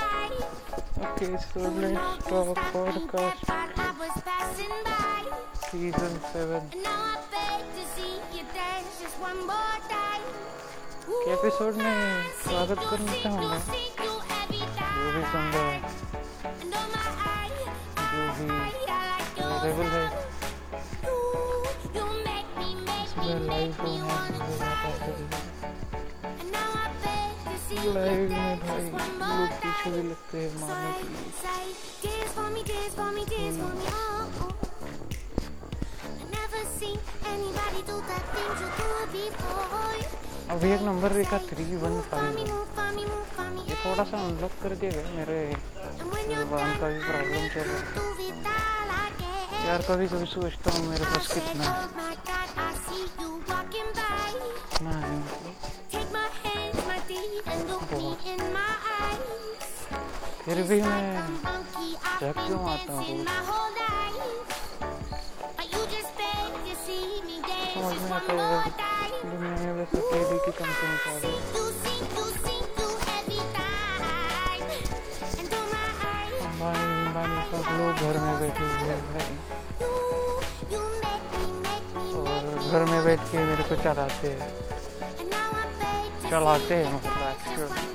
Okay, so let's talk podcast While I was passing by, season 7 and now I beg to see you dance just one more time. के episode में स्वागत करना चाहूँगा See you every जो भी सुन रहा है And oh my, I, जो भी I, I like your available है You, you make me, make me, इसमें लाइव make me होना लाइव में भाई लोग पीछे भी. लगते हैं मारने के लिए oh, oh. अभी एक नंबर देखा थ्री वन फाइव ये थोड़ा सा अनलॉक कर दिया गया मेरे वन का भी प्रॉब्लम चल रहा. है यार कभी कभी सोचता हूँ मेरे पास कितना है फिर भी मैं जग क्यों आता हूँ समझ में आता है जो मैंने वैसे केबी की कंपनी कर रही सब लोग घर में बैठे हुए हैं। और घर में बैठ के मेरे को चलाते हैं। चलाते हैं मतलब एक्चुअली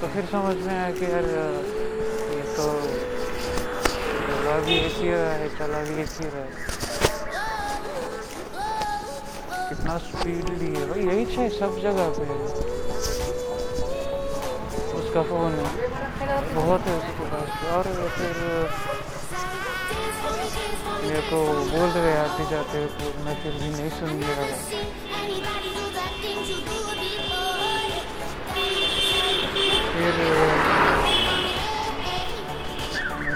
तो फिर समझ में आया कि यार ये तो भी ही रहा है चला भी ही रहा है। कितना स्पीडली है भाई, यही है सब जगह पे उसका फ़ोन है। बहुत है उसके पास। और फिर मेरे को बोल रहे आते जाते तो मैं फिर भी नहीं सुन रहा. फिर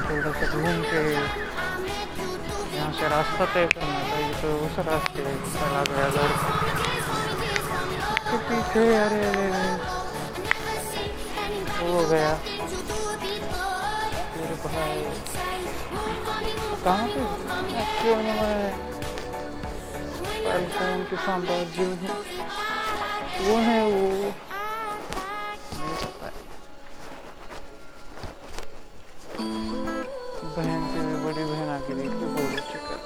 थोड़ा सा घूम के यहाँ से रास्ता तय करना था ये तो उस रास्ते चला गया लड़का तो पीछे अरे, हो गया फिर भाई कहाँ पे? क्यों मैं आईफोन के साम्राज्य वो है। वो नहीं पता है। बहन से भी बड़ी बहन आके देखी बोलो चिकन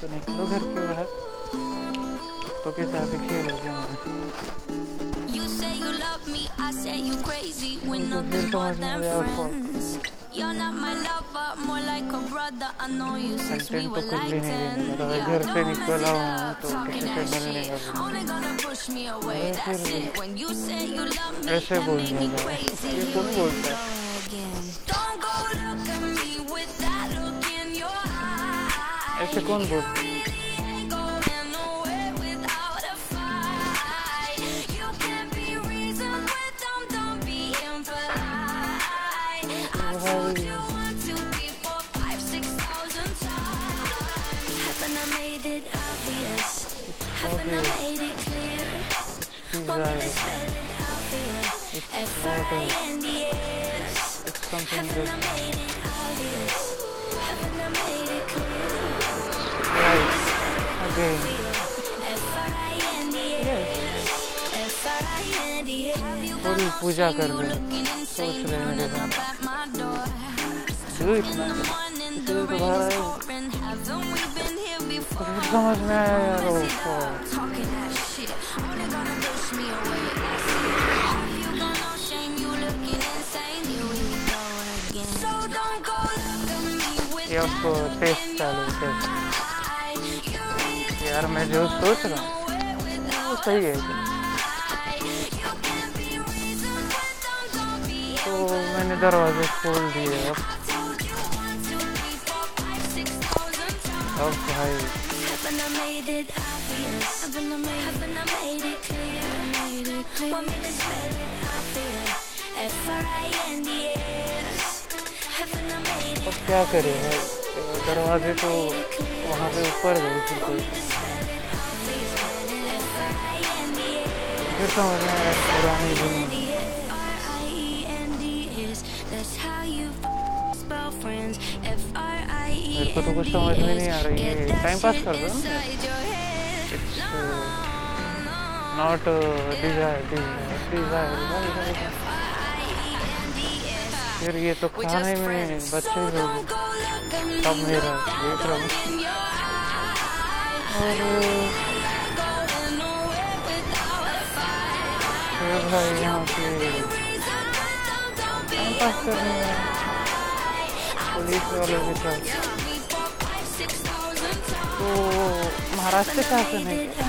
तो निकलो घर के बाहर। तो के साथ खेलोगे हमें You say you love me, I say you crazy. We're तो nothing फिर more समझ में than आया आपको friends. You're not my lover, more like a brother. I know you since we content were तो कुछ like भी नहीं 10. देना Yeah, घर से don't mess निकला it हूँ up, तो talking किसी से that मिलने shit. का Only gonna push me away, मैं that's फिर it. When you say you love me, ऐसे that बोल make me दिया crazy. ये Here कौन we बोलता go है again. Don't go look at me with that look in your eye. ऐसे कौन बोलता है I made it clear? Right again थोड़ी पूजा कर रहे हैं सोच रहे हैं मेरे मन क्यों इतना इसलिए तो बाहर आए तो फिर समझ में आया यार ये आपको टेस्ट चालू टेस्ट यार, मैं जो सोच रहा हूँ सही है। तो मैंने दरवाजे खोल दिए अब। अब भाई अब क्या करे दरवाजे तो वहाँ पे ऊपर गए कोई फिर समझ में आया पुरानी. F-R-I-E-N-D-S. मेरे को तो कुछ समझ में नहीं आ रही है टाइम पास कर दो नॉट डिज़ायर डिज़ायर फिर ये तो खाने में बच्चे लोग तब मेरा देख रहा हूँ और फिर भाई यहाँ पे टाइम पास करने में पुलिस वाले के साथ। तो महाराष्ट्र शासन है क्या?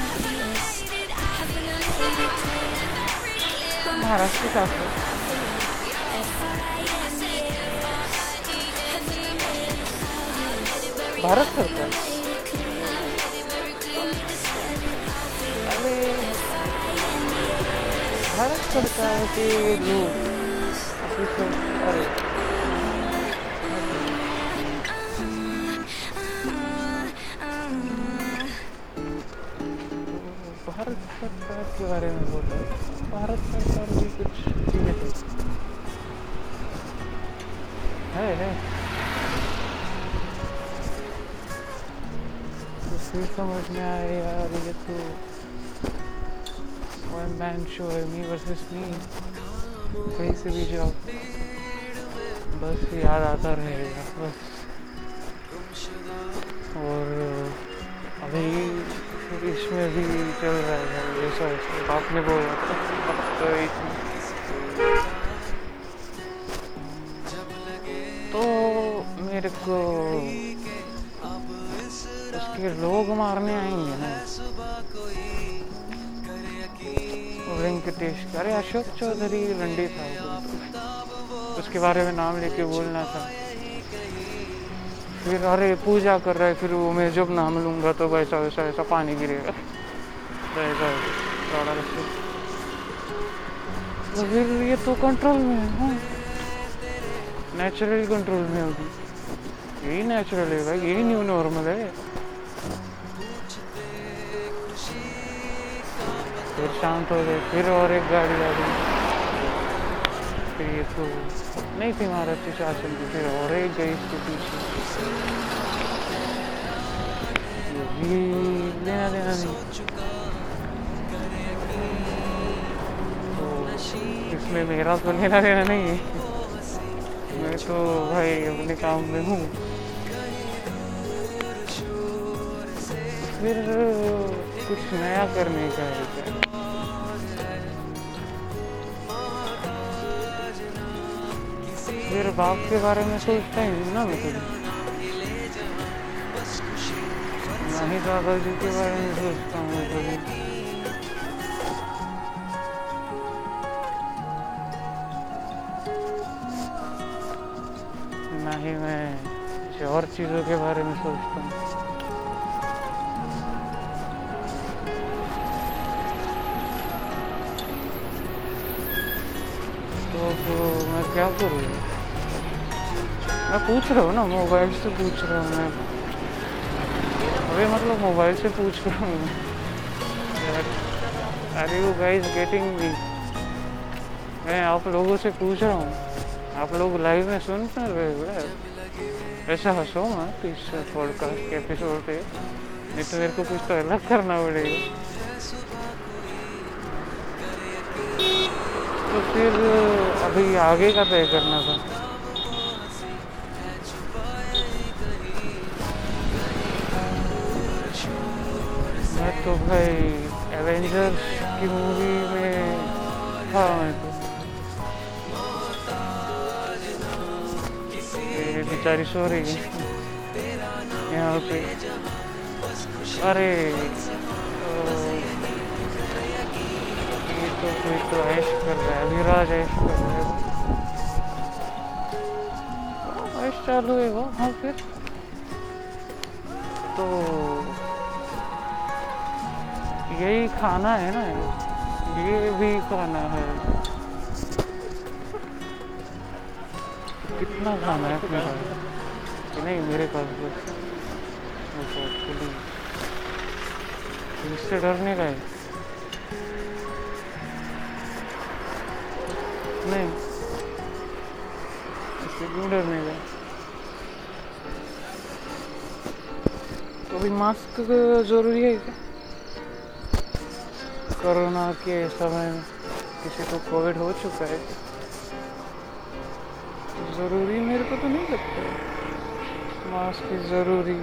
महाराष्ट्र शासन भारत सरकार अरे भारत सरकार के भारत सरकार के बारे में बोल रहा भारत सरकार भी कुछ है है। तो फिर समझ में आया यार, ये तो वन मैन शो है मी वर्सेस मी कहीं से भी जाओ। बस याद आता रहेगा, बस। और, अभी इसमें भी चल रहा है ये सब। आपने बोला तो तो मेरे को उसके लोग मारने आएँगे ना। वेंकटेश, अरे अशोक चौधरी, रंडी था उसके बारे में नाम लेके बोलना था। फिर अरे पूजा कर रहा है, फिर वो मैं जब नाम लूँगा तो वैसा वैसा ऐसा पानी गिरेगा। तो तो फिर ये तो कंट्रोल में हाँ नेचुरल कंट्रोल में होगी यही नेचुरल है भाई, यही न्यू नॉर्मल है। फिर शांत हो गए, फिर और एक गाड़ी आ गई। फिर ये तो नहीं थी महाराष्ट्र शासन की फिर और एक गई इसके पीछे। लेना देना नहीं। तो इसमें मेरा तो लेना देना नहीं है। मैं तो भाई अपने काम में हूँ। फिर कुछ नया करने का है फिर बाप के बारे में सोचता ही ना मैं कभी ना ही दादाजी के बारे में सोचता हूँ कभी। ना ही मैं और चीज़ों के बारे में सोचता हूँ। तो अब मैं क्या करूँ? मैं पूछ रहा हूँ ना मोबाइल से पूछ रहा हूँ मैं अरे मतलब मोबाइल से पूछ रहा हूँ are you guys getting me मैं आप लोगों से पूछ रहा हूँ। आप लोग लाइव में सुन कर रहे हो ऐसा हंसो मत इस पॉडकास्ट के एपिसोड पे। नहीं तो मेरे को कुछ तो अलग करना पड़ेगा। तो फिर अभी आगे का तय करना था। तो भाई एवेंजर्स की मूवी में था मैं तो। बेचारी सो रही है। यहाँ पे। अरे तो ये तो कोई तो ऐश कर रहा है विराज ऐश कर रहा है। हाँ, ऐश चालू है वो हाँ फिर। तो यही खाना है ना? ये भी खाना है। कितना खाना है अपने पास? नहीं, मेरे पास बस। इससे डरने का है नहीं इससे क्यों डरने का तो अभी मास्क ज़रूरी है क्या? कोरोना के समय में किसी को कोविड हो चुका है ज़रूरी मेरे को तो नहीं लगता। मास्क ज़रूरी।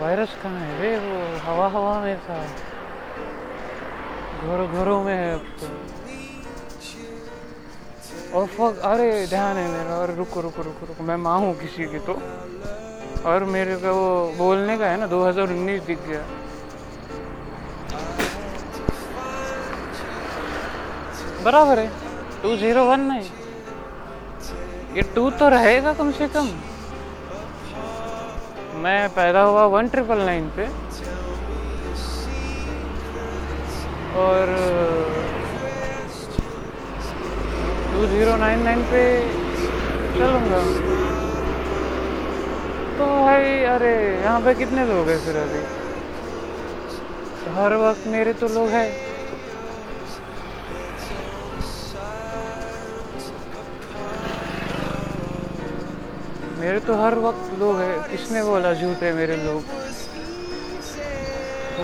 वायरस कहाँ है रे वो? हवा हवा में था। घरों घरों में है अब तो। और फक अरे ध्यान है मेरा। और रुको रुको रुको रुको। मैं माँ हूँ किसी की तो। और मेरे को वो बोलने का है ना 2019 दिख गया। बराबर है टू ज़ीरो वन नहीं ये टू तो रहेगा कम से कम। मैं पैदा हुआ वन ट्रिपल नाइन पे। और टू ज़ीरो नाइन नाइन पे चलूँगा। तो भाई, अरे, यहाँ पे कितने लोग हैं फिर अभी? हर वक्त मेरे तो लोग हैं। मेरे तो हर वक्त लोग हैं। किसने बोला झूठे मेरे लोग?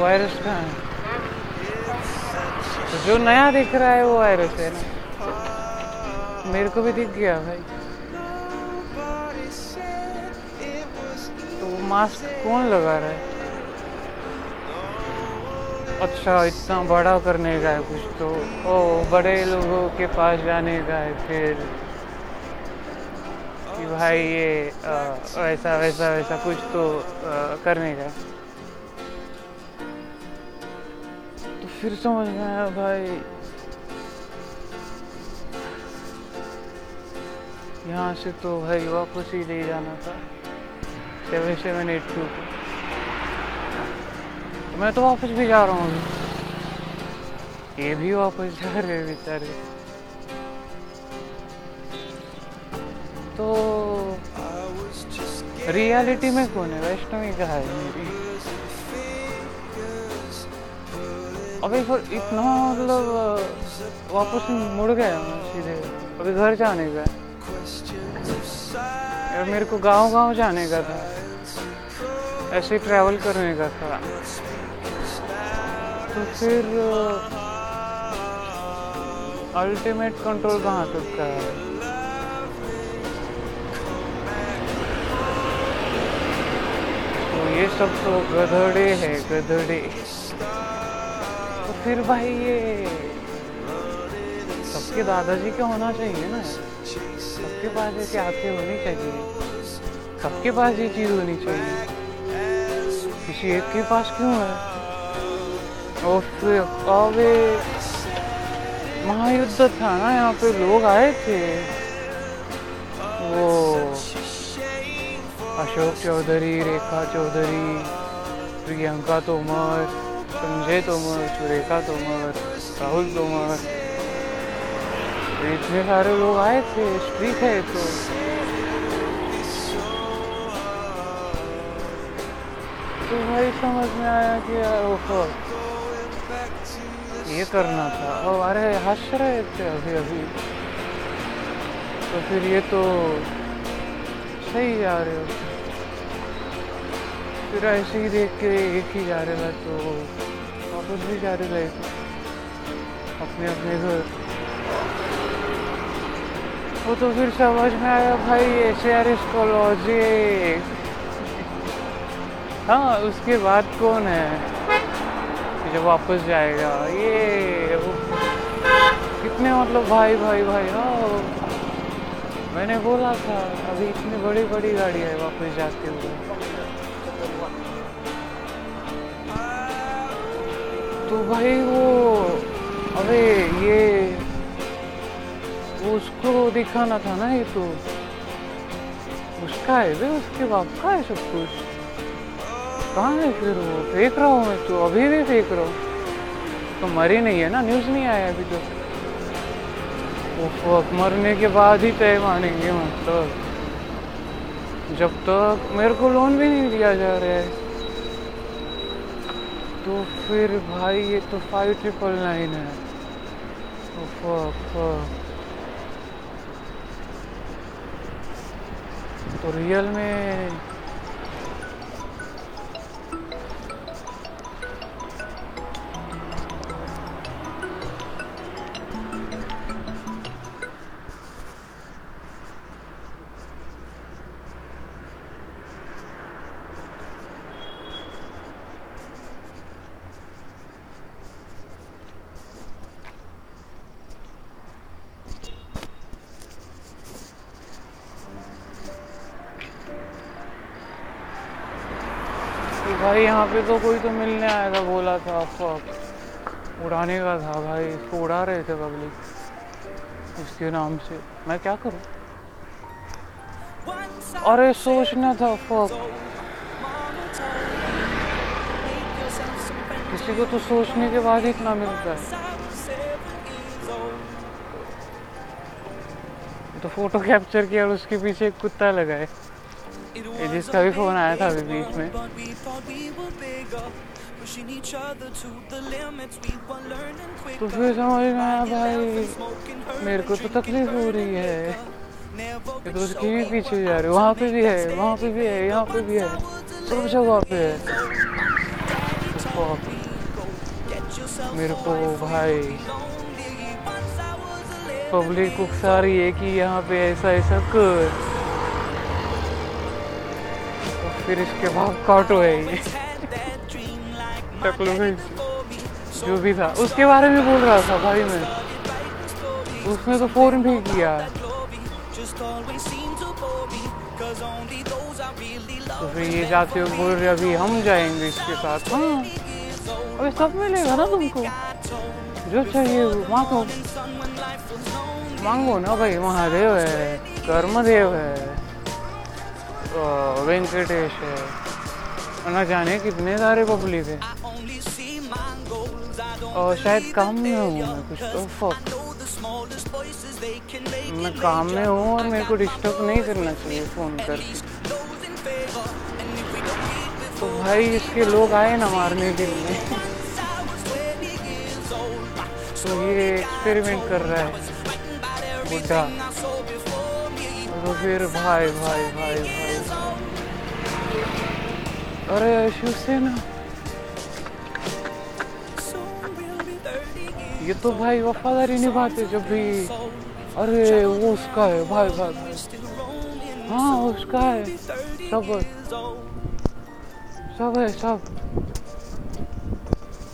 वायरस कहाँ है? जो नया दिख रहा है वो वायरस है ना। मेरे को भी दिख गया भाई। मास्क कौन लगा रहा है? अच्छा इतना बड़ा करने का है कुछ तो। ओ बड़े लोगों के पास जाने का है फिर। कि भाई ये अ, ऐसा वैसा वैसा कुछ तो अ, करने का। तो फिर समझ में आया भाई। यहाँ से तो भाई वापस ही ले जाना था। सेवन सेवन एट टू मैं तो वापस भी जा रहा हूँ ये भी वापस जा रहे बेचारे। तो रियलिटी में कौन है? वैष्णवी कहा है मेरी। अभी फिर इतना मतलब वापस मुड़ गया मैं सीधे। अभी घर जाने का मेरे को गाँव गाँव जाने का था। ऐसे ट्रैवल करने का। था तो फिर अल्टीमेट कंट्रोल कहाँ तक का है? तो ये सब तो गधड़े है, गधड़े। तो फिर भाई ये, सबके दादाजी का होना चाहिए ना। सबके पास ऐसी आँखें होनी चाहिए। सबके पास ये चीज़ होनी चाहिए। किसी एक के पास क्यों है? और फिर अबे महायुद्ध था ना यहाँ पे, लोग आए थे। वो अशोक चौधरी, रेखा चौधरी, प्रियंका तोमर, संजय तोमर, सुरेखा तोमर, राहुल तोमर, इतने सारे लोग आए थे स्ट्रीक है तो। तो भाई समझ में आया कि यार वो fuck, ये करना था। और अरे हंस रहे थे अभी अभी। तो फिर ये तो सही जा रहे हो। फिर ऐसे ही देख के एक ही जा रहे थे तो वापस भी जा रहे थे अपने अपने घर। वो तो फिर समझ में आया भाई ऐसे यार इसको लॉजिक हाँ उसके बाद कौन है? जब वापस जाएगा। ये कितने मतलब भाई भाई भाई हाँ। मैंने बोला था, अभी इतनी बड़ी बड़ी गाड़ी है वापस जाते हुए। तो भाई वो, अरे ये उसको दिखाना था ना ये तो। उसका है वे, उसके बाप का है सब कुछ? कहाँ है फिर वो? फेंक रहा हूँ मैं तो अभी भी फेंक रहा हूँ। तो मरी नहीं है ना न्यूज़ नहीं आया अभी तक वो मरने के बाद ही तय मानेंगे मतलब। जब तक मेरे को लोन भी नहीं दिया जा रहा है। तो फिर भाई, ये तो फाइव ट्रिपल नाइन है. तो रियल में भाई, यहाँ पे तो कोई तो मिलने आया था, बोला था fuck. उड़ाने का था भाई, इसको उड़ा रहे थे पब्लिक इसके नाम से। मैं क्या करूँ? अरे सोचना था फक किसी को तो सोचने के बाद इतना मिलता है। तो फ़ोटो कैप्चर किया और उसके पीछे एक कुत्ता लगा ये जिसका भी फ़ोन आया था अभी बीच में। तो फिर समझ में आया भाई, मेरे को तो तकलीफ़ हो रही है। ये तो उसके भी पीछे जा रहे वहाँ पे भी है, वहाँ पे भी है, यहाँ पे भी है। सब जगह पे है? मेरे को भाई, पब्लिक उकसा रही है कि यहाँ पे ऐसा ऐसा कर फिर इसके बाद काटो है ये जो भी था। उसके बारे में बोल रहा था भाई मैं। उसने तो फ़ोन भी किया। तो फिर ये जाते हो बोल रहे अभी हम जाएँगे इसके साथ। हाँ। अभी सब मिलेगा ना तुमको। जो चाहिए मांगो। मांगो ना भाई महादेव है कर्मदेव है। वेंकटेश है। न जाने कितने सारे पब्लिक है और शायद काम में हूँ, मैं कुछ तो fuck. मैं काम में हूँ और मेरे को डिस्टर्ब नहीं करना चाहिए फ़ोन करके। तो भाई, इसके लोग आए ना मारने के लिए। तो ये एक्सपेरिमेंट कर रहा है बुढ़ा तो फिर भाई भाई भाई भाई। अरे शिवसेना ये तो भाई वफादारी निभाते जब भी। अरे वो उसका है, भाई भाई भाई। हाँ उसका है। सब सब है, सब।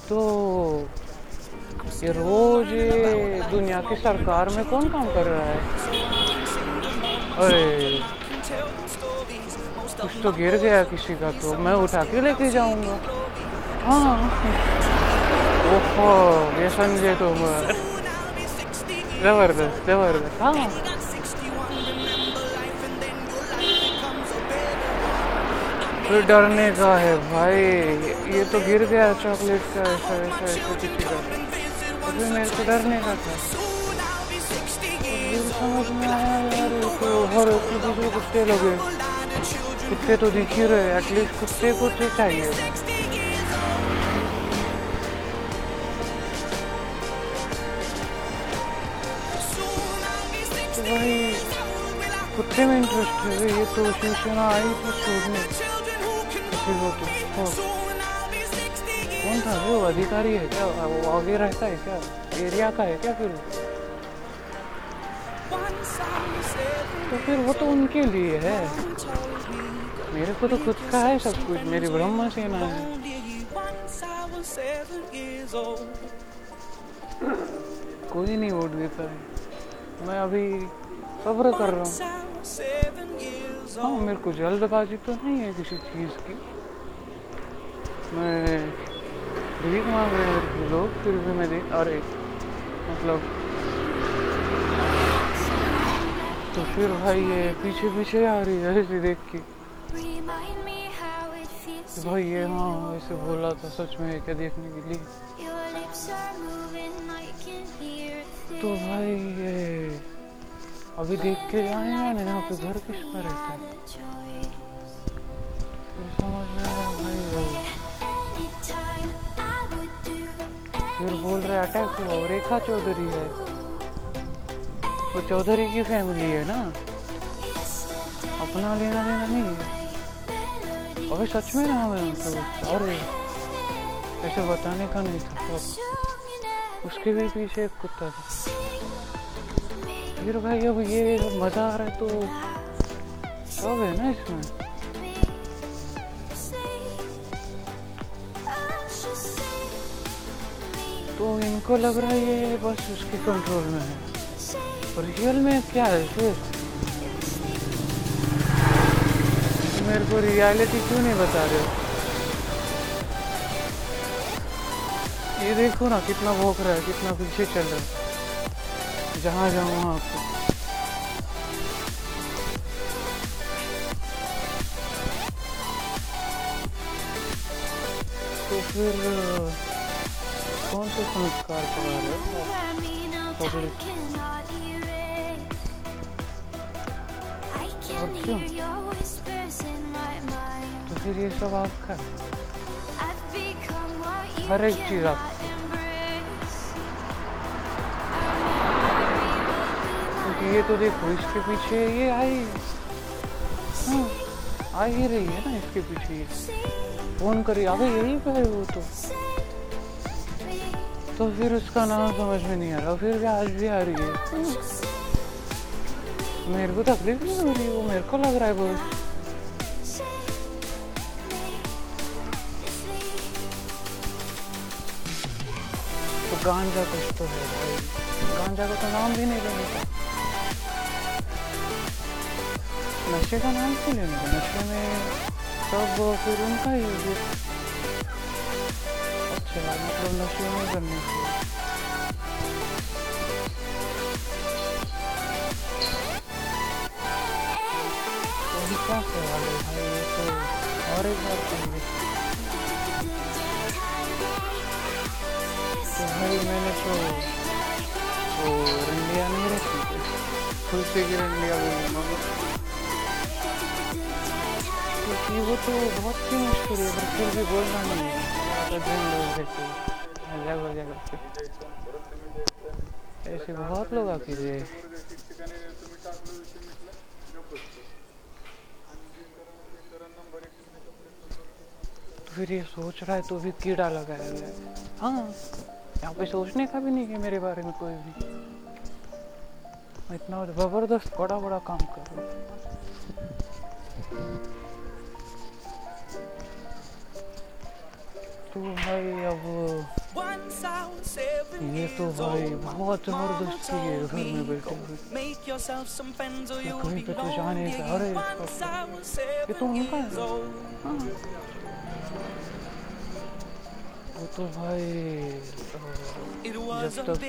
तो ये रोज दुनिया की सरकार में कौन काम कर रहा है? कुछ तो गिर गया किसी का तो। मैं उठा के लेके जाऊँगा। हाँ। ओहो ये संजय तो ज़बरदस्त ज़बरदस्त। हाँ। फिर डरने का है भाई। ये तो गिर गया चॉकलेट का ऐसा ऐसा ऐसा किसी का। तो फिर मेरे को डरने का था। तो हर एक दूसरे कुत्ते लगे कुत्ते तो दिख ही रहे एटलीस्ट कुत्ते को तो चाहिए तो भाई कुत्ते में इंटरेस्ट है ये तो शिवसेना आई थी छोड़ने किसी को तो हाँ। कौन था वो अधिकारी है क्या वो आगे रहता है क्या एरिया का है क्या फिर तो फिर वो तो उनके लिए है। मेरे को तो खुद का है सब कुछ। मेरी ब्रह्म सेना है। कोई नहीं वोट देता है। मैं अभी सब्र कर रहा हूँ। हाँ मेरे को जल्दबाजी तो नहीं है किसी चीज़ की। मैं भीख मांग रहे हैं। लोग फिर भी मैं अरे मतलब फिर भाई ये पीछे पीछे आ रही है ऐसे देख के। भाई ये हाँ ऐसे बोला था सच में क्या देखने के लिए। तो भाई ये अभी देख के जाएँगे ना यहाँ पे घर किसका रहता है समझ में आया भाई फिर बोल रहे अटैक हुआ रेखा चौधरी है। वो चौधरी की फैमिली है ना? अपना लेना देना नहीं है। अबे सच में नाम है मतलब अरे, ऐसे बताने का नहीं था। तो उसके भी पीछे एक कुत्ता था। फिर भाई अब ये मज़ा आ रहा है तो सब है ना इसमें। तो इनको लग रहा है ये बस उसके कंट्रोल में है। रियल में क्या है फिर? मेरे को रियलिटी क्यों नहीं बता रहे ये देखो ना कितना भोग रहा है, कितना पीछे चल रहा है। जहाँ जाऊँ वहाँ पे तो फिर, कौन से संस्कार पढ़ा रहे हो पब्लिक और क्यों तो फिर ये सब आपका है। हर एक चीज़ आपकी। क्योंकि ये तो देखो इसके पीछे ये आई। हाँ आ ही रही है ना इसके पीछे फ़ोन करी अबे यही पे है वो तो। तो फिर उसका नाम समझ में नहीं आ रहा, फिर भी आज भी आ रही है। मेरे को तकलीफ़ नहीं हो रही, वो मेरे को लग रहा है बहुत तो गांजा कुछ तो है भाई। गांजा का तो नाम भी नहीं लेने का नशे का नाम क्यों लेने का नशे में सब फिर उनका ही है। अच्छा मतलब नशे में करने तो क्या भाई ये तो और एक बार तो भाई मैंने तो वो रंडिया नहीं रखी की रंडिया बोलूँगा क्योंकि वो तो बहुत ही मुश्किल है पर फिर भी बोलना नहीं है ऐसे बहुत लोग आके गए तो फिर ये सोच रहा है तो भी कीड़ा लगाया गया है हाँ यहाँ पे सोचने का भी नहीं है मेरे बारे में कोई भी इतना ज़बरदस्त बड़ा बड़ा काम कर रहा हूँ। तो भाई अब ये तो भाई बहुत ज़बरदस्त है घर में बैठे कहीं पे तो जाने का अरे ये तो उनका है तो भाई जब तक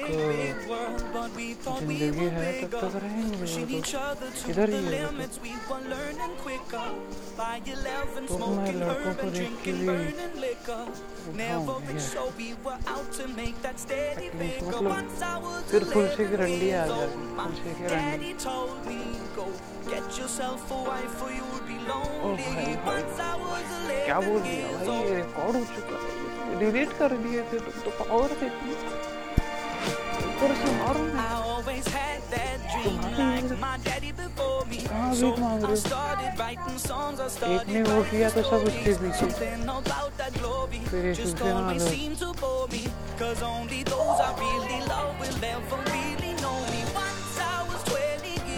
ज़िंदगी है तब तक रहेंगे तो इधर ही है तो। मैं लड़कों को देख के भी मतलब फिर तुलसी की रंडी आ जाती तुलसी की रंडी। ओ भाई क्या बोल दिया भाई ये रिकॉर्ड हो चुका। है डिलीट कर दिए थे तुम तो पावर थे। ऊपर से मारो कहाँ भीख मांग रहे एक ने वो किया तो सब उसके पीछे। फिर ये शिवसेना वाले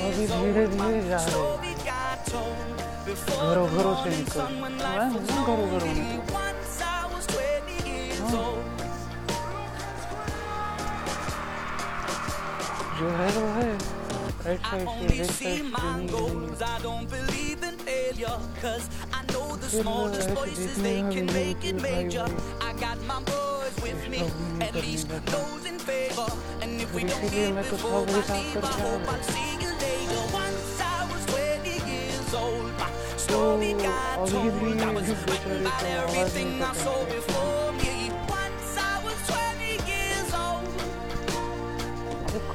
अभी धीरे धीरे जा रहे। घरों घरों से निकल। घरों घरों में। Go ahead, I only see my goals. I don't believe in failure. Cause I know the smallest voices, they can make it major. I got my boys with me, at least those in favor. And if we don't get before I leave, I hope I'll see you later. Once I was 20 years old, my story got told. I was frightened by everything I.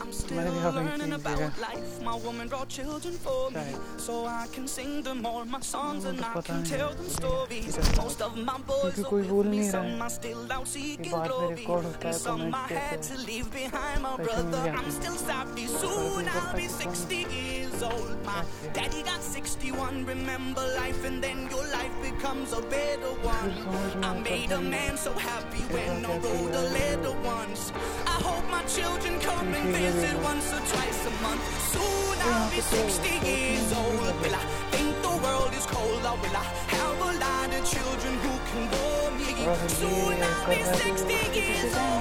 I'm still learning about life. My woman brought children for me, so I can sing them all my songs and I can tell them stories. Most of my boys are with me, some are still out seeking glory, and some I had to leave behind. My brother, I'm still happy. Soon I'll be 60 years years old. My daddy got 61. Remember life, and then your life becomes a better one. I made a man so happy when I rode a little ones. I hope my children come and visit once or twice a month. Soon I'll be 60 years old. Will I think the world is cold, or will I have a lot of children who can warm me? Soon I'll be 60 years old.